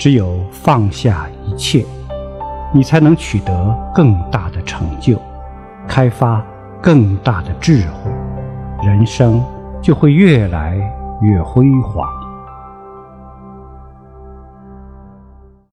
只有放下一切你才能取得更大的成就开发更大的智慧人生就会越来越辉煌。